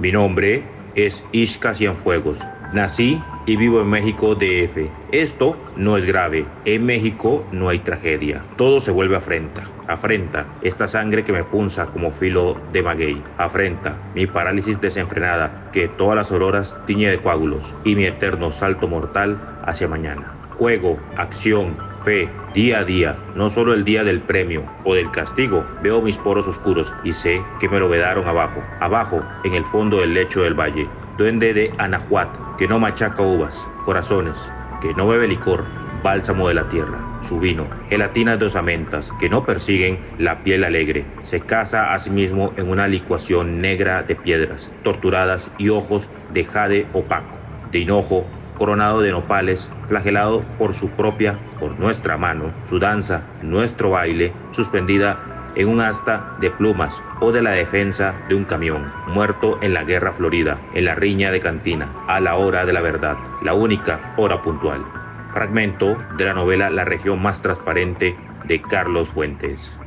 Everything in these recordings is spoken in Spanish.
Mi nombre es Ishka Cienfuegos. Nací y vivo en México DF. Esto no es grave. En México no hay tragedia. Todo se vuelve afrenta. Afrenta esta sangre que me punza como filo de maguey. Afrenta mi parálisis desenfrenada que todas las auroras tiñe de coágulos y mi eterno salto mortal hacia mañana. Juego, acción, fe, día a día, no solo el día del premio o del castigo, veo mis poros oscuros y sé que me lo vedaron abajo, abajo, en el fondo del lecho del valle. Duende de Anahuat, que no machaca uvas, corazones, que no bebe licor, bálsamo de la tierra, su vino, gelatinas de osamentas, que no persiguen la piel alegre, se casa a sí mismo en una licuación negra de piedras, torturadas y ojos de jade opaco, de hinojo, coronado de nopales, flagelado por su propia, por nuestra mano, su danza, nuestro baile, suspendida en un asta de plumas o de la defensa de un camión, muerto en la guerra florida, en la riña de cantina, a la hora de la verdad, la única hora puntual. Fragmento de la novela La región más transparente de Carlos Fuentes.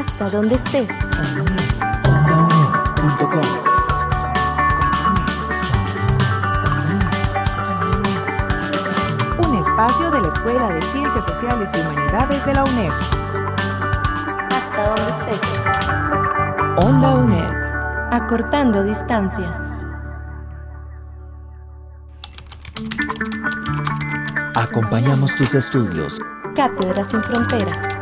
Hasta donde estés. Un espacio de la Escuela de Ciencias Sociales y Humanidades de la UNED. Hasta donde estés. Onda UNED. Acortando distancias. Acompañamos tus estudios. Cátedras sin fronteras.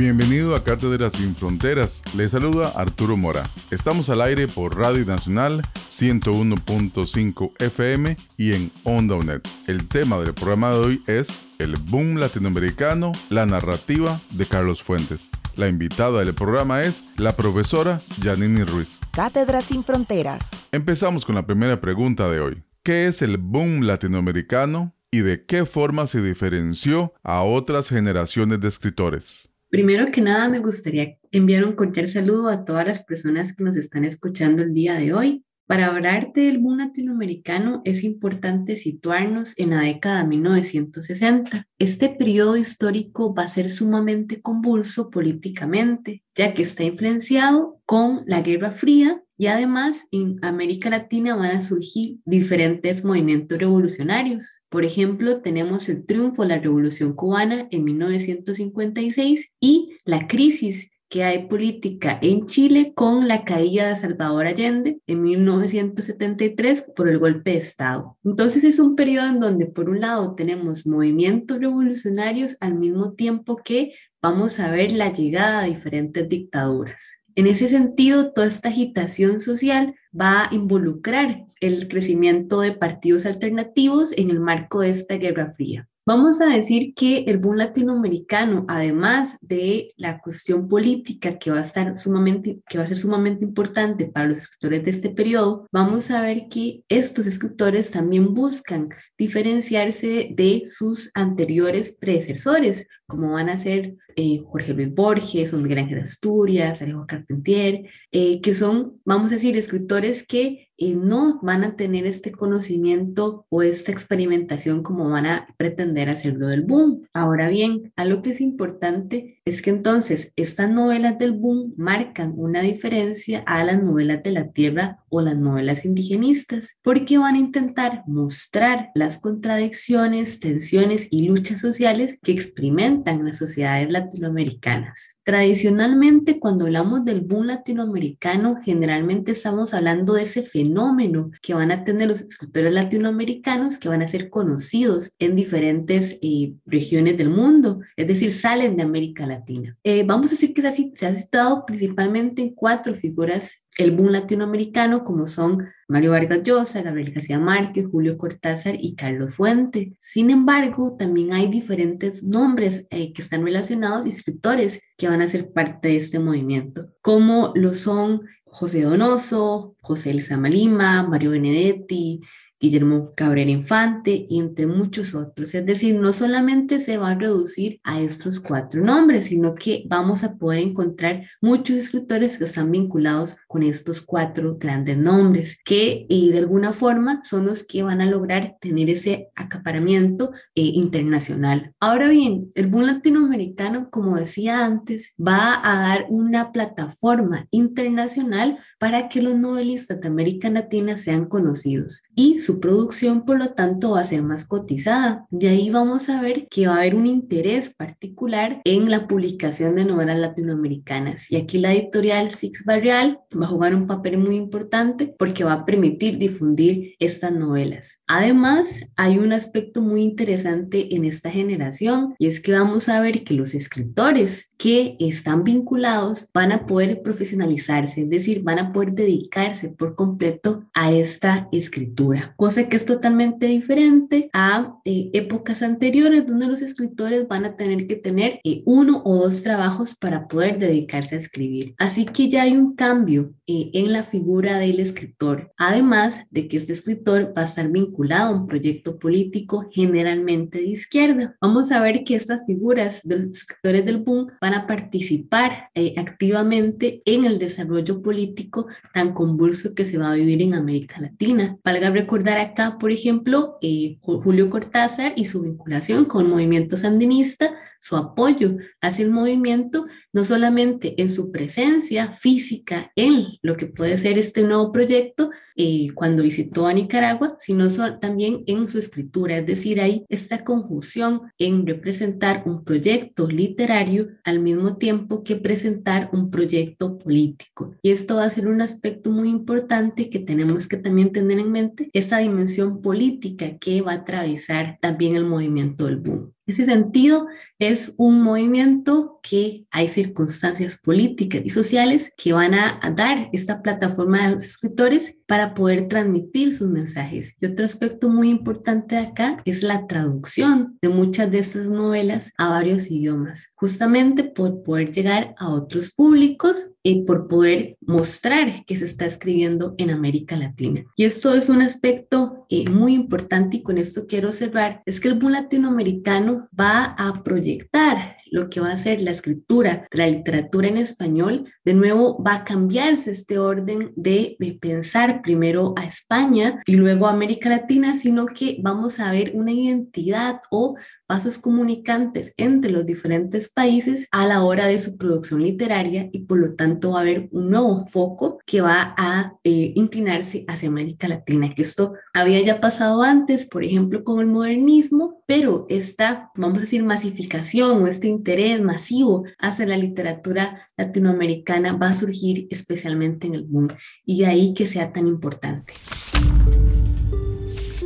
Bienvenido a Cátedras Sin Fronteras. Le saluda Arturo Mora. Estamos al aire por Radio Nacional 101.5 FM y en Onda UNED. El tema del programa de hoy es el boom latinoamericano, la narrativa de Carlos Fuentes. La invitada del programa es la profesora Janine Ruiz. Cátedras sin fronteras. Empezamos con la primera pregunta de hoy. ¿Qué es el boom latinoamericano y de qué forma se diferenció a otras generaciones de escritores? Primero que nada, me gustaría enviar un cordial saludo a todas las personas que nos están escuchando el día de hoy. Para hablar del boom latinoamericano es importante situarnos en la década de 1960. Este periodo histórico va a ser sumamente convulso políticamente, ya que está influenciado con la Guerra Fría y además en América Latina van a surgir diferentes movimientos revolucionarios. Por ejemplo, tenemos el triunfo de la Revolución cubana en 1956 y la crisis que hay política en Chile con la caída de Salvador Allende en 1973 por el golpe de Estado. Entonces es un periodo en donde por un lado tenemos movimientos revolucionarios al mismo tiempo que vamos a ver la llegada de diferentes dictaduras. En ese sentido, toda esta agitación social va a involucrar el crecimiento de partidos alternativos en el marco de esta Guerra Fría. Vamos a decir que el boom latinoamericano, además de la cuestión política que va a estar sumamente, que va a ser sumamente importante para los escritores de este periodo, vamos a ver que estos escritores también buscan diferenciarse de sus anteriores predecesores, como van a ser eh, Jorge Luis Borges Miguel Ángel Asturias, Alejo Carpentier, eh, que son, vamos a decir, escritores que eh, no van a tener este conocimiento o esta experimentación como van a pretender hacerlo del boom. Ahora bien, algo que es importante es que entonces estas novelas del boom marcan una diferencia a las novelas de la tierra o las novelas indigenistas, porque van a intentar mostrar las contradicciones, tensiones y luchas sociales que experimentan las sociedades latinoamericanas. Tradicionalmente, cuando hablamos del boom latinoamericano, generalmente estamos hablando de ese fenómeno que van a tener los escritores latinoamericanos que van a ser conocidos en diferentes eh, regiones del mundo, es decir, salen de América Latina Latina. Eh, vamos a decir que se ha citado principalmente en cuatro figuras el boom latinoamericano, como son Mario Vargas Llosa, Gabriel García Márquez, Julio Cortázar y Carlos Fuente. Sin embargo, también hay diferentes nombres eh, que están relacionados y escritores que van a ser parte de este movimiento, como lo son José Donoso, José Lezama Lima, Mario Benedetti, Guillermo Cabrera Infante y entre muchos otros. Es decir, no solamente se va a reducir a estos cuatro nombres, sino que vamos a poder encontrar muchos escritores que están vinculados con estos cuatro grandes nombres, que de alguna forma son los que van a lograr tener ese acaparamiento eh, internacional. Ahora bien, el boom latinoamericano, como decía antes, va a dar una plataforma internacional para que los novelistas de América Latina sean conocidos y su producción, por lo tanto, va a ser más cotizada. De ahí vamos a ver que va a haber un interés particular en la publicación de novelas latinoamericanas. Y aquí la editorial Six Barrial va a jugar un papel muy importante porque va a permitir difundir estas novelas. Además, hay un aspecto muy interesante en esta generación y es que vamos a ver que los escritores que están vinculados van a poder profesionalizarse, es decir, van a poder dedicarse por completo a esta escritura cosa que es totalmente diferente a eh, épocas anteriores donde los escritores van a tener que tener eh, uno o dos trabajos para poder dedicarse a escribir. Así que ya hay un cambio eh, en la figura del escritor, además de que este escritor va a estar vinculado a un proyecto político generalmente de izquierda. Vamos a ver que estas figuras de los escritores del boom van a participar activamente en el desarrollo político tan convulso que se va a vivir en América Latina. Valga recordar acá, por ejemplo, eh, Julio Cortázar y su vinculación con el movimiento sandinista, su apoyo hacia el movimiento, no solamente en su presencia física en lo que puede ser este nuevo proyecto eh, cuando visitó a Nicaragua, sino también en su escritura, es decir, hay esta conjunción en representar un proyecto literario al mismo tiempo que presentar un proyecto político. Y esto va a ser un aspecto muy importante que tenemos que también tener en mente, esa dimensión política que va a atravesar también el movimiento del boom. Ese sentido, es un movimiento que hay circunstancias políticas y sociales que van a, dar esta plataforma a los escritores para poder transmitir sus mensajes. Y otro aspecto muy importante de acá es la traducción de muchas de estas novelas a varios idiomas, justamente por poder llegar a otros públicos y por poder mostrar que se está escribiendo en América Latina. Y esto es un aspecto eh, muy importante y con esto quiero cerrar, es que el boom latinoamericano va a proyectar lo que va a ser la escritura la literatura en español, de nuevo va a cambiarse este orden de, pensar primero a España y luego a América Latina, sino que vamos a ver una identidad o pasos comunicantes entre los diferentes países a la hora de su producción literaria y por lo tanto va a haber un nuevo foco que va a eh, inclinarse hacia América Latina, que esto había ya pasado antes, por ejemplo, con el modernismo, pero esta, vamos a decir, masificación o este interés masivo hacia la literatura latinoamericana va a surgir especialmente en el mundo y de ahí que sea tan importante.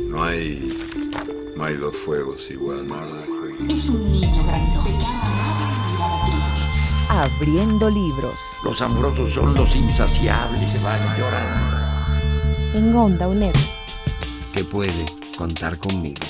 No hay, no hay dos fuegos igual. Es un niño Abriendo libros. Los amorosos son los insaciables, se van llorando. En Onda UNED. Que puede contar conmigo.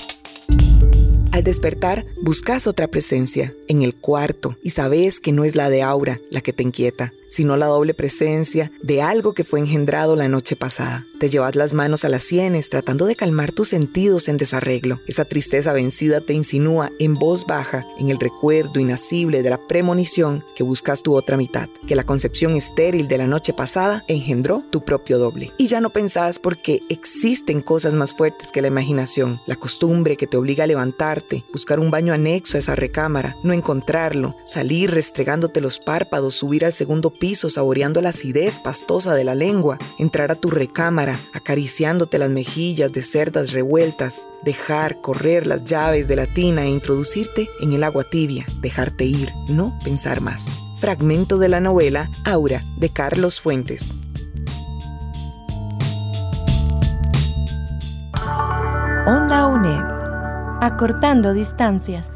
Al despertar, buscas otra presencia en el cuarto y sabes que no es la de Aura la que te inquieta, sino la doble presencia de algo que fue engendrado la noche pasada. Te llevas las manos a las sienes tratando de calmar tus sentidos en desarreglo. Esa tristeza vencida te insinúa en voz baja en el recuerdo inacible de la premonición que buscas tu otra mitad, que la concepción estéril de la noche pasada engendró tu propio doble. Y ya no pensás porque existen cosas más fuertes que la imaginación, la costumbre que te obliga a levantarte, buscar un baño anexo a esa recámara, no encontrarlo, salir restregándote los párpados, subir al segundo piso saboreando la acidez pastosa de la lengua, entrar a tu recámara acariciándote las mejillas de cerdas revueltas, dejar correr las llaves de la tina e introducirte en el agua tibia, dejarte ir, no pensar más. Fragmento de la novela Aura de Carlos Fuentes. Onda UNED. Acortando distancias.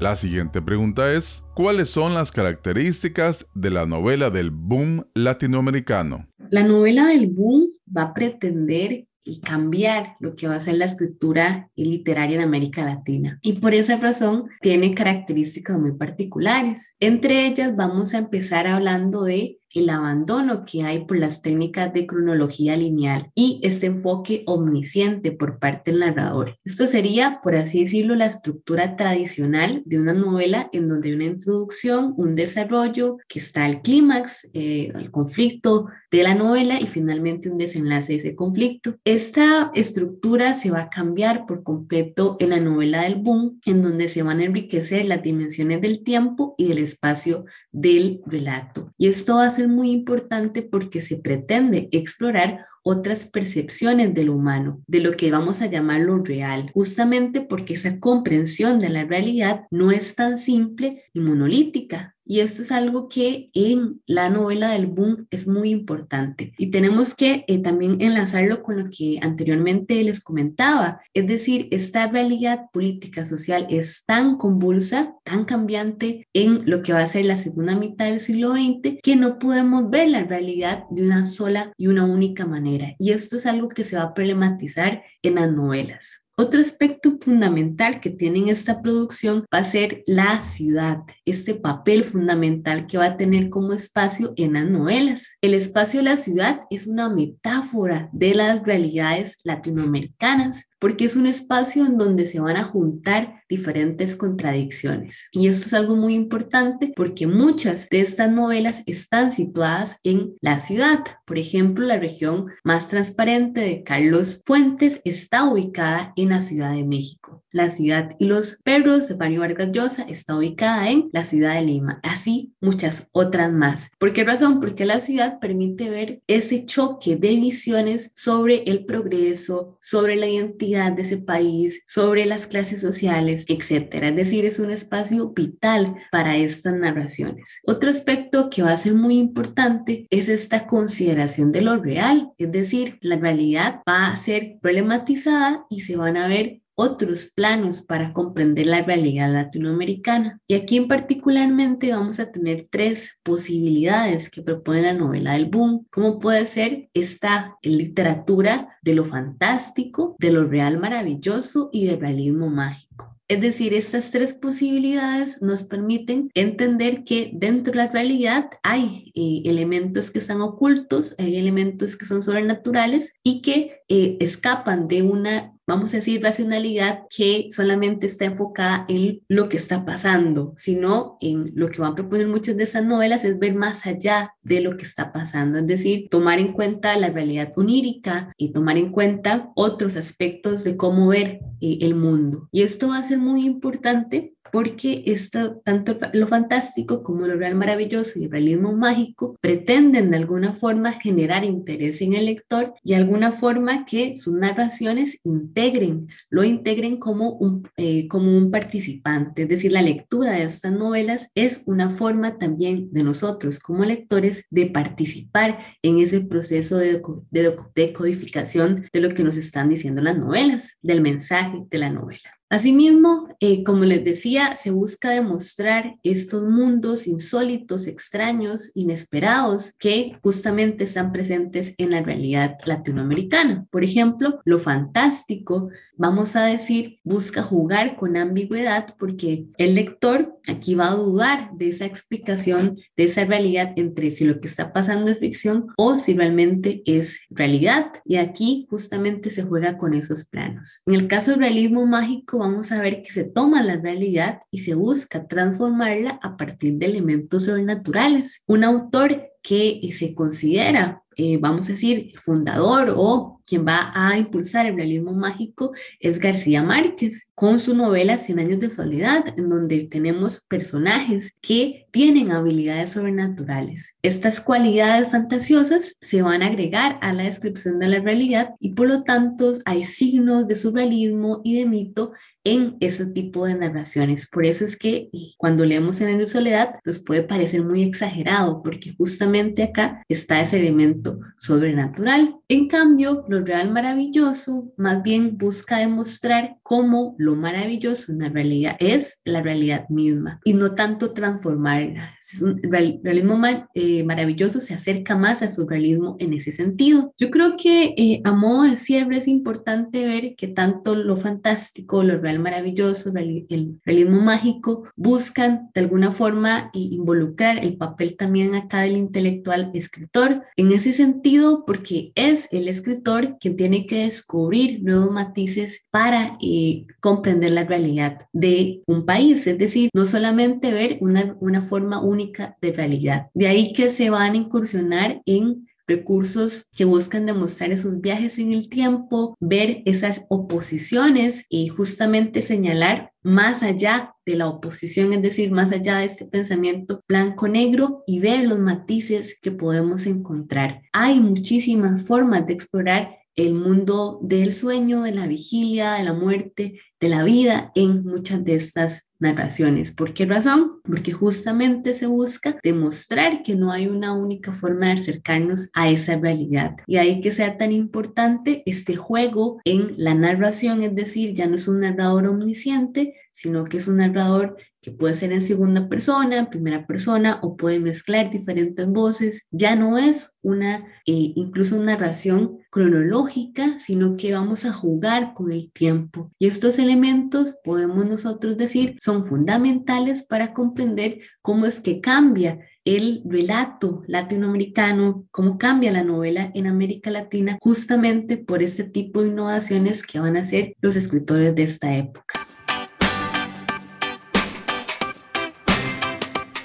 La siguiente pregunta es, ¿cuáles son las características de la novela del boom latinoamericano? La novela del boom va a pretender y cambiar lo que va a ser la escritura literaria en América Latina. Y por esa razón tiene características muy particulares. Entre ellas vamos a empezar hablando de el abandono que hay por las técnicas de cronología lineal y este enfoque omnisciente por parte del narrador. Esto sería, por así decirlo, la estructura tradicional de una novela en donde una introducción, un desarrollo, que está el clímax, eh, el conflicto de la novela y finalmente un desenlace de ese conflicto. Esta estructura se va a cambiar por completo en la novela del boom, en donde se van a enriquecer las dimensiones del tiempo y del espacio del relato. Y esto va a ser muy importante porque se pretende explorar otras percepciones de lo humano, de lo que vamos a llamar lo real, justamente porque esa comprensión de la realidad no es tan simple y monolítica. Y esto es algo que en la novela del boom es muy importante. Y tenemos que eh, también enlazarlo con lo que anteriormente les comentaba. Es decir, esta realidad política social es tan convulsa, tan cambiante en lo que va a ser la segunda mitad del siglo XX, que no podemos ver la realidad de una sola y una única manera. Y esto es algo que se va a problematizar en las novelas. Otro aspecto fundamental que tiene esta producción va a ser la ciudad, este papel fundamental que va a tener como espacio en las novelas. El espacio de la ciudad es una metáfora de las realidades latinoamericanas porque es un espacio en donde se van a juntar diferentes contradicciones. Y esto es algo muy importante porque muchas de estas novelas están situadas en la ciudad. Por ejemplo, la región más transparente de Carlos Fuentes está ubicada en la Ciudad de México. La ciudad y los perros de Mario Vargas Llosa está ubicada en la ciudad de Lima. Así muchas otras más. ¿Por qué razón? Porque la ciudad permite ver ese choque de visiones sobre el progreso, sobre la identidad de ese país, sobre las clases sociales, etcétera. Es decir, es un espacio vital para estas narraciones. Otro aspecto que va a ser muy importante es esta consideración de lo real, es decir, la realidad va a ser problematizada y se van a ver otros planos para comprender la realidad latinoamericana. Y aquí en particularmente vamos a tener tres posibilidades que propone la novela del boom, como puede ser esta literatura de lo fantástico, de lo real maravilloso y del realismo mágico. Es decir, estas tres posibilidades nos permiten entender que dentro de la realidad hay eh, elementos que están ocultos, hay elementos que son sobrenaturales y que eh, escapan de una vamos a decir, racionalidad que solamente está enfocada en lo que está pasando, sino en lo que van a proponer muchas de esas novelas es ver más allá de lo que está pasando, es decir, tomar en cuenta la realidad onírica y tomar en cuenta otros aspectos de cómo ver eh, el mundo. Y esto va a ser muy importante porque esto, tanto lo fantástico como lo real maravilloso y el realismo mágico pretenden de alguna forma generar interés en el lector y de alguna forma que sus narraciones integren, lo integren como un, eh, como un participante. Es decir, la lectura de estas novelas es una forma también de nosotros como lectores de participar en ese proceso de, de, de codificación de lo que nos están diciendo las novelas, del mensaje de la novela. Asimismo, eh, como les decía, se busca demostrar estos mundos insólitos, extraños, inesperados que justamente están presentes en la realidad latinoamericana. Por ejemplo, lo fantástico, vamos a decir, busca jugar con ambigüedad porque el lector aquí va a dudar de esa explicación, de esa realidad entre si lo que está pasando es ficción o si realmente es realidad. Y aquí justamente se juega con esos planos. En el caso del realismo mágico, vamos a ver que se toma la realidad y se busca transformarla a partir de elementos sobrenaturales. Un autor que se considera, eh, vamos a decir, fundador o quien va a impulsar el realismo mágico es García Márquez, con su novela Cien años de soledad, en donde tenemos personajes que tienen habilidades sobrenaturales. Estas cualidades fantasiosas se van a agregar a la descripción de la realidad y por lo tanto hay signos de surrealismo y de mito en ese tipo de narraciones. Por eso es que eh, cuando leemos en el soledad nos puede parecer muy exagerado, porque justamente acá está ese elemento sobrenatural. En cambio, lo real maravilloso más bien busca demostrar cómo lo maravilloso en la realidad es la realidad misma y no tanto transformarla. Es un realismo eh, maravilloso se acerca más a su realismo en ese sentido. Yo creo que eh, a modo de cierre es importante ver que tanto lo fantástico, lo real maravilloso, el realismo mágico buscan de alguna forma involucrar el papel también acá del intelectual escritor. En ese sentido, porque es el escritor quien tiene que descubrir nuevos matices para eh, comprender la realidad de un país, es decir, no solamente ver una, una forma única de realidad. De ahí que se van a incursionar en recursos que buscan demostrar esos viajes en el tiempo, ver esas oposiciones y justamente señalar más allá de la oposición, es decir, más allá de este pensamiento blanco-negro y ver los matices que podemos encontrar. Hay muchísimas formas de explorar el mundo del sueño, de la vigilia, de la muerte, de la vida en muchas de estas narraciones. ¿Por qué razón? Porque justamente se busca demostrar que no hay una única forma de acercarnos a esa realidad. Y ahí que sea tan importante este juego en la narración, es decir, ya no es un narrador omnisciente, sino que es un narrador que puede ser en segunda persona, primera persona o puede mezclar diferentes voces. Ya no es una, eh, incluso una narración cronológica, sino que vamos a jugar con el tiempo. Y estos elementos, podemos nosotros decir, son fundamentales para comprender cómo es que cambia el relato latinoamericano, cómo cambia la novela en América Latina, justamente por este tipo de innovaciones que van a hacer los escritores de esta época.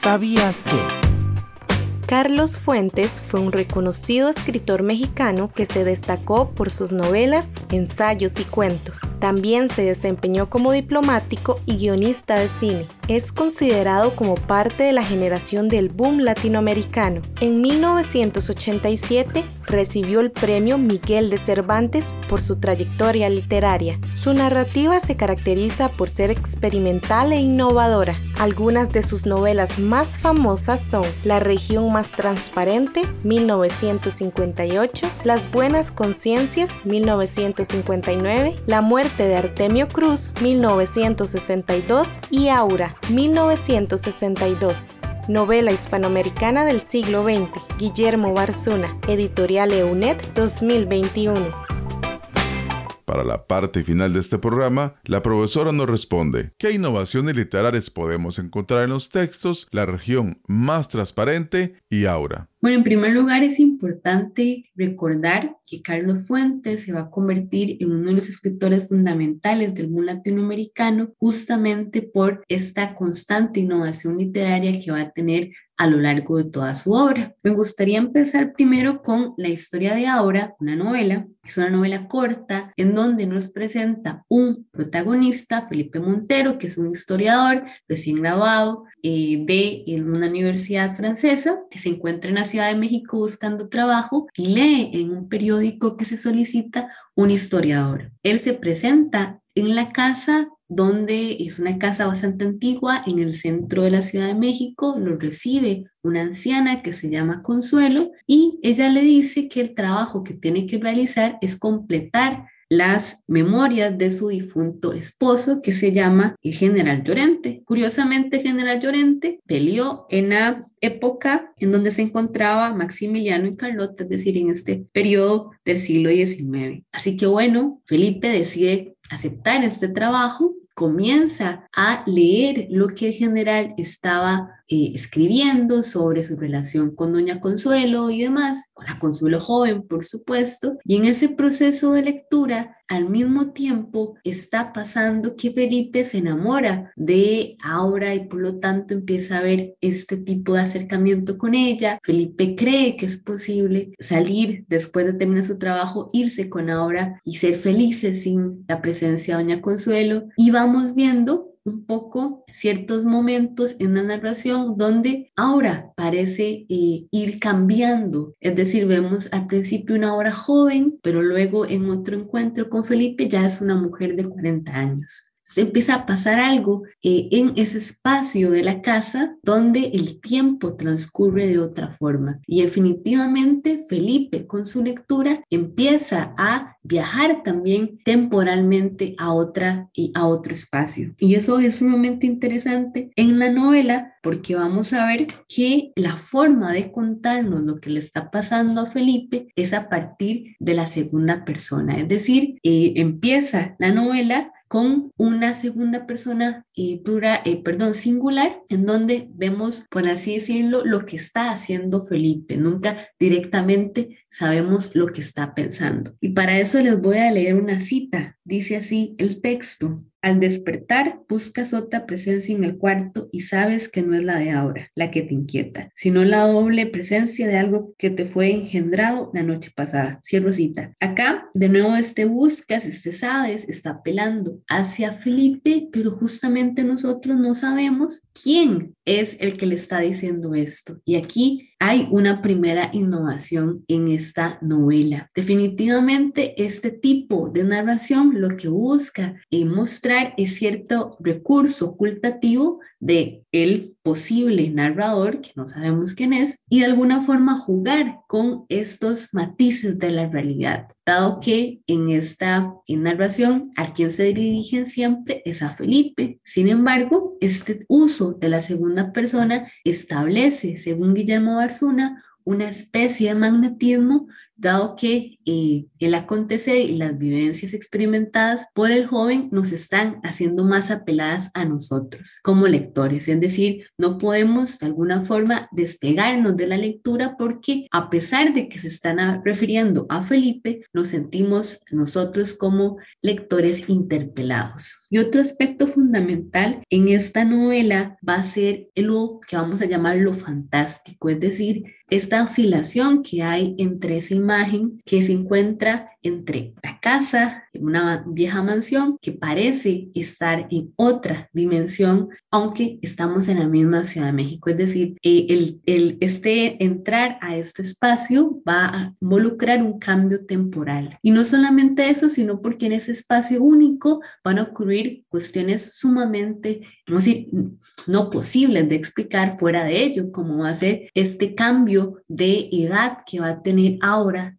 ¿Sabías que? Carlos Fuentes fue un reconocido escritor mexicano que se destacó por sus novelas, ensayos y cuentos. También se desempeñó como diplomático y guionista de cine. Es considerado como parte de la generación del boom latinoamericano. En 1987 recibió el premio Miguel de Cervantes por su trayectoria literaria. Su narrativa se caracteriza por ser experimental e innovadora. Algunas de sus novelas más famosas son La región más transparente, 1958, Las buenas conciencias, 1959, La muerte de Artemio Cruz, 1962 y Aura, 1962 novela hispanoamericana del siglo XX, Guillermo Barzuna, editorial EUNET 2021. Para la parte final de este programa, la profesora nos responde, ¿qué innovaciones literarias podemos encontrar en los textos, la región más transparente y aura? Bueno, en primer lugar es importante recordar que Carlos Fuentes se va a convertir en uno de los escritores fundamentales del mundo latinoamericano justamente por esta constante innovación literaria que va a tener a lo largo de toda su obra. Me gustaría empezar primero con La historia de Aura, una novela. Es una novela corta en donde nos presenta un protagonista, Felipe Montero, que es un historiador recién graduado eh, de una universidad francesa, que se encuentra en la Ciudad de México buscando trabajo y lee en un periódico que se solicita un historiador. Él se presenta en la casa donde es una casa bastante antigua en el centro de la Ciudad de México, lo recibe una anciana que se llama Consuelo y ella le dice que el trabajo que tiene que realizar es completar las memorias de su difunto esposo que se llama el general Llorente. Curiosamente, general Llorente peleó en la época en donde se encontraba Maximiliano y Carlota, es decir, en este periodo del siglo XIX. Así que bueno, Felipe decide aceptar este trabajo, comienza a leer lo que el general estaba eh, escribiendo sobre su relación con Doña Consuelo y demás, con la Consuelo joven, por supuesto, y en ese proceso de lectura, al mismo tiempo está pasando que Felipe se enamora de Aura y por lo tanto empieza a ver este tipo de acercamiento con ella. Felipe cree que es posible salir después de terminar su trabajo, irse con Aura y ser felices sin la presencia de Doña Consuelo. Y vamos viendo un poco ciertos momentos en la narración donde ahora parece eh, ir cambiando. Es decir, vemos al principio una hora joven, pero luego en otro encuentro con Felipe ya es una mujer de 40 años. Se empieza a pasar algo eh, en ese espacio de la casa donde el tiempo transcurre de otra forma. Y definitivamente Felipe con su lectura empieza a viajar también temporalmente a otra y a otro espacio. Y eso es sumamente interesante en la novela porque vamos a ver que la forma de contarnos lo que le está pasando a Felipe es a partir de la segunda persona, es decir, eh, empieza la novela con una segunda persona eh, plural, eh, perdón, singular, en donde vemos, por así decirlo, lo que está haciendo Felipe. Nunca directamente sabemos lo que está pensando. Y para eso les voy a leer una cita. Dice así el texto. Al despertar, buscas otra presencia en el cuarto y sabes que no es la de ahora, la que te inquieta, sino la doble presencia de algo que te fue engendrado la noche pasada. Cierro cita. Acá, de nuevo, este buscas, este sabes, está apelando hacia Felipe, pero justamente nosotros no sabemos quién es el que le está diciendo esto. Y aquí hay una primera innovación en esta novela. Definitivamente este tipo de narración lo que busca mostrar es cierto recurso ocultativo de el posible narrador, que no sabemos quién es, y de alguna forma jugar con estos matices de la realidad, dado que en esta narración a quien se dirigen siempre es a Felipe. Sin embargo, este uso de la segunda persona establece, según Guillermo Barzuna, una especie de magnetismo dado que eh, el acontecer y las vivencias experimentadas por el joven nos están haciendo más apeladas a nosotros como lectores. Es decir, no podemos de alguna forma despegarnos de la lectura porque a pesar de que se están refiriendo a Felipe, nos sentimos nosotros como lectores interpelados. Y otro aspecto fundamental en esta novela va a ser lo que vamos a llamar lo fantástico, es decir, esta oscilación que hay entre esa imagen que se encuentra entre la casa, una vieja mansión que parece estar en otra dimensión, aunque estamos en la misma Ciudad de México. Es decir, eh, el, el, este entrar a este espacio va a involucrar un cambio temporal. Y no solamente eso, sino porque en ese espacio único van a ocurrir cuestiones sumamente, vamos a no posibles de explicar fuera de ello, como va a ser este cambio de edad que va a tener ahora,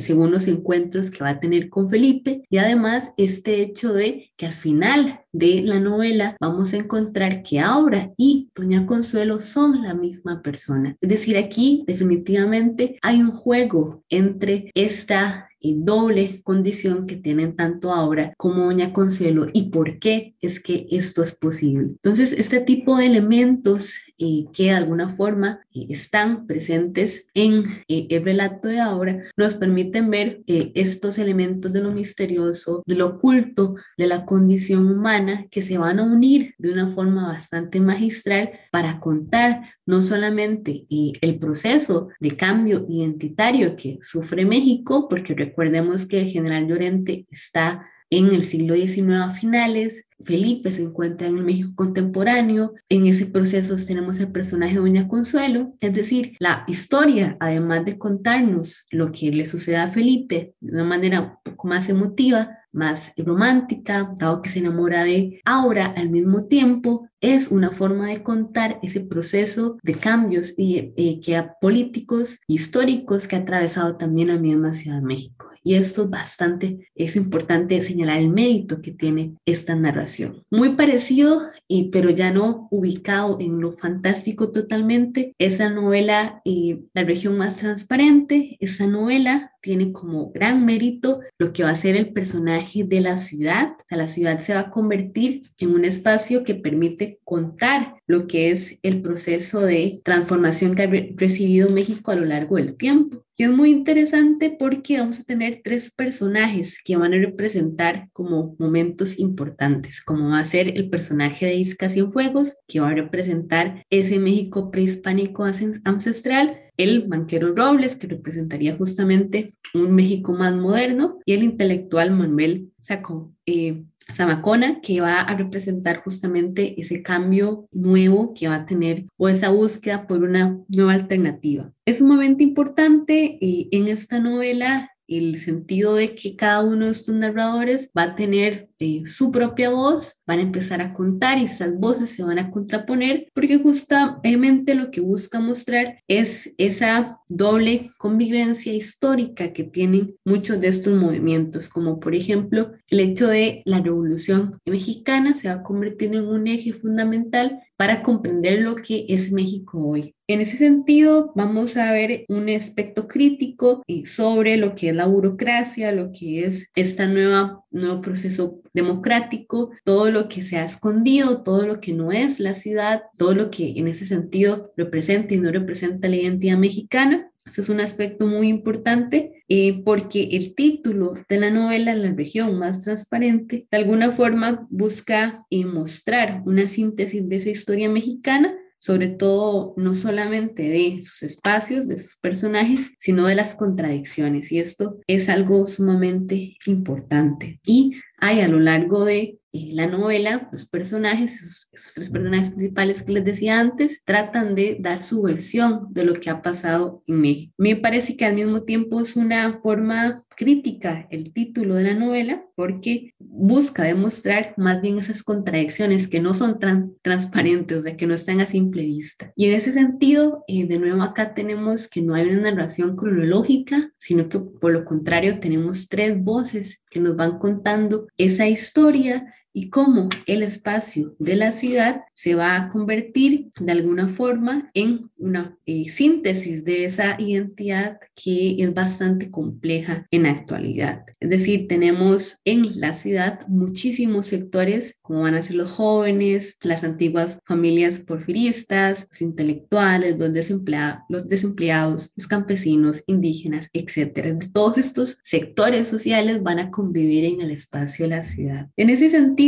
según los encuentros que va a tener con Felipe y además este hecho de que al final de la novela vamos a encontrar que Aura y Doña Consuelo son la misma persona. Es decir, aquí definitivamente hay un juego entre esta doble condición que tienen tanto Aura como Doña Consuelo y por qué es que esto es posible. Entonces, este tipo de elementos eh, que de alguna forma eh, están presentes en eh, el relato de Aura nos permiten ver estos elementos de lo misterioso, de lo oculto, de la condición humana que se van a unir de una forma bastante magistral para contar no solamente el proceso de cambio identitario que sufre México, porque Recordemos que el general Llorente está en el siglo XIX a finales, Felipe se encuentra en el México contemporáneo, en ese proceso tenemos el personaje de Doña Consuelo, es decir, la historia, además de contarnos lo que le sucede a Felipe de una manera un poco más emotiva, más romántica, dado que se enamora de Aura al mismo tiempo, es una forma de contar ese proceso de cambios y, eh, que políticos históricos que ha atravesado también la misma Ciudad de México. Y esto es bastante, es importante señalar el mérito que tiene esta narración. Muy parecido, y pero ya no ubicado en lo fantástico totalmente, esa novela eh, La región más transparente, esa novela tiene como gran mérito lo que va a ser el personaje de la ciudad. la ciudad se va a convertir en un espacio que permite contar lo que es el proceso de transformación que ha recibido México a lo largo del tiempo. Y es muy interesante porque vamos a tener tres personajes que van a representar como momentos importantes, como va a ser el personaje de Isca Cienfuegos, que va a representar ese México prehispánico ancestral, el banquero Robles, que representaría justamente un México más moderno, y el intelectual Manuel Sacó, eh, Zamacona, que va a representar justamente ese cambio nuevo que va a tener o esa búsqueda por una nueva alternativa. Es un momento importante eh, en esta novela el sentido de que cada uno de estos narradores va a tener eh, su propia voz, van a empezar a contar y esas voces se van a contraponer porque justamente lo que busca mostrar es esa doble convivencia histórica que tienen muchos de estos movimientos, como por ejemplo el hecho de la revolución mexicana se va a convertir en un eje fundamental para comprender lo que es México hoy. En ese sentido, vamos a ver un aspecto crítico eh, sobre lo que es la burocracia, lo que es este nuevo proceso democrático, todo lo que se ha escondido, todo lo que no es la ciudad, todo lo que en ese sentido representa y no representa la identidad mexicana. Eso es un aspecto muy importante eh, porque el título de la novela, La región más transparente, de alguna forma busca eh, mostrar una síntesis de esa historia mexicana sobre todo no solamente de sus espacios, de sus personajes, sino de las contradicciones. Y esto es algo sumamente importante. Y hay a lo largo de eh, la novela, los personajes, esos, tres personajes principales que les decía antes, tratan de dar su versión de lo que ha pasado en México. Me parece que al mismo tiempo es una forma crítica el título de la novela porque busca demostrar más bien esas contradicciones que no son tan transparentes, o sea, que no están a simple vista. Y en ese sentido, eh, de nuevo acá tenemos que no hay una narración cronológica, sino que por lo contrario tenemos tres voces que nos van contando esa historia y cómo el espacio de la ciudad se va a convertir de alguna forma en una eh, síntesis de esa identidad que es bastante compleja en la actualidad. Es decir, tenemos en la ciudad muchísimos sectores, como van a ser los jóvenes, las antiguas familias porfiristas, los intelectuales, los, desempleados, los desempleados, los campesinos, indígenas, etc. Todos estos sectores sociales van a convivir en el espacio de la ciudad. En ese sentido,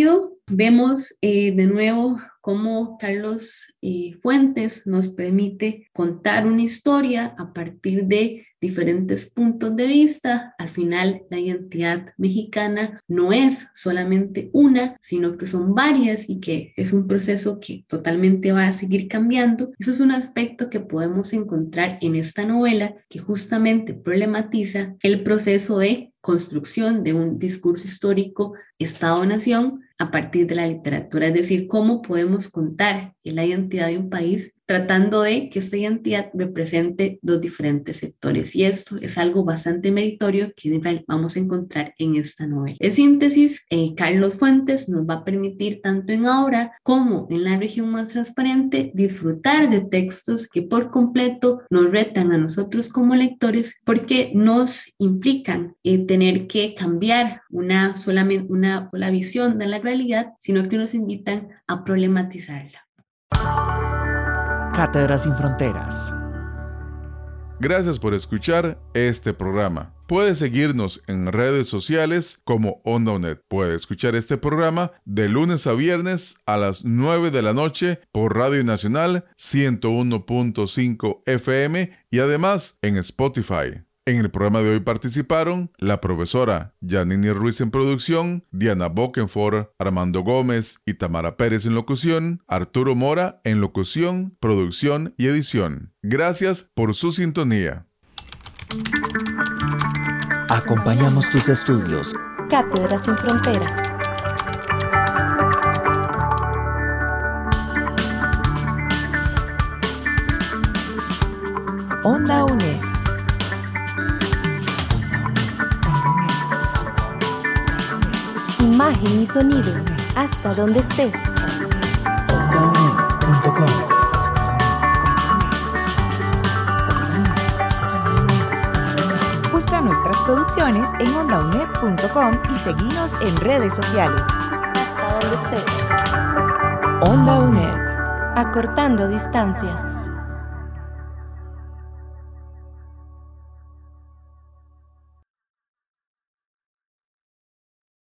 vemos eh, de nuevo cómo Carlos eh, Fuentes nos permite contar una historia a partir de diferentes puntos de vista. Al final, la identidad mexicana no es solamente una, sino que son varias y que es un proceso que totalmente va a seguir cambiando. Eso es un aspecto que podemos encontrar en esta novela que justamente problematiza el proceso de construcción de un discurso histórico Estado-Nación a partir de la literatura, es decir, cómo podemos contar la identidad de un país tratando de que esta identidad represente dos diferentes sectores. Y esto es algo bastante meritorio que vamos a encontrar en esta novela. En síntesis, eh, Carlos Fuentes nos va a permitir tanto en obra como en la región más transparente disfrutar de textos que por completo nos retan a nosotros como lectores porque nos implican eh, tener que cambiar una solamente una sola visión de la realidad, sino que nos invitan a problematizarla. Cátedras sin Fronteras. Gracias por escuchar este programa. Puede seguirnos en redes sociales como OndaUnet. Puede escuchar este programa de lunes a viernes a las 9 de la noche por Radio Nacional 101.5 FM y además en Spotify. En el programa de hoy participaron la profesora Janine Ruiz en producción, Diana Bokenfor, Armando Gómez y Tamara Pérez en locución, Arturo Mora en locución, producción y edición. Gracias por su sintonía. Acompañamos tus estudios. Cátedras sin Fronteras. Onda UNED imagen y sonido, hasta donde estés. Busca nuestras producciones en ondaunet.com y seguinos en redes sociales. Hasta donde estés. Onda UNED. Acortando distancias.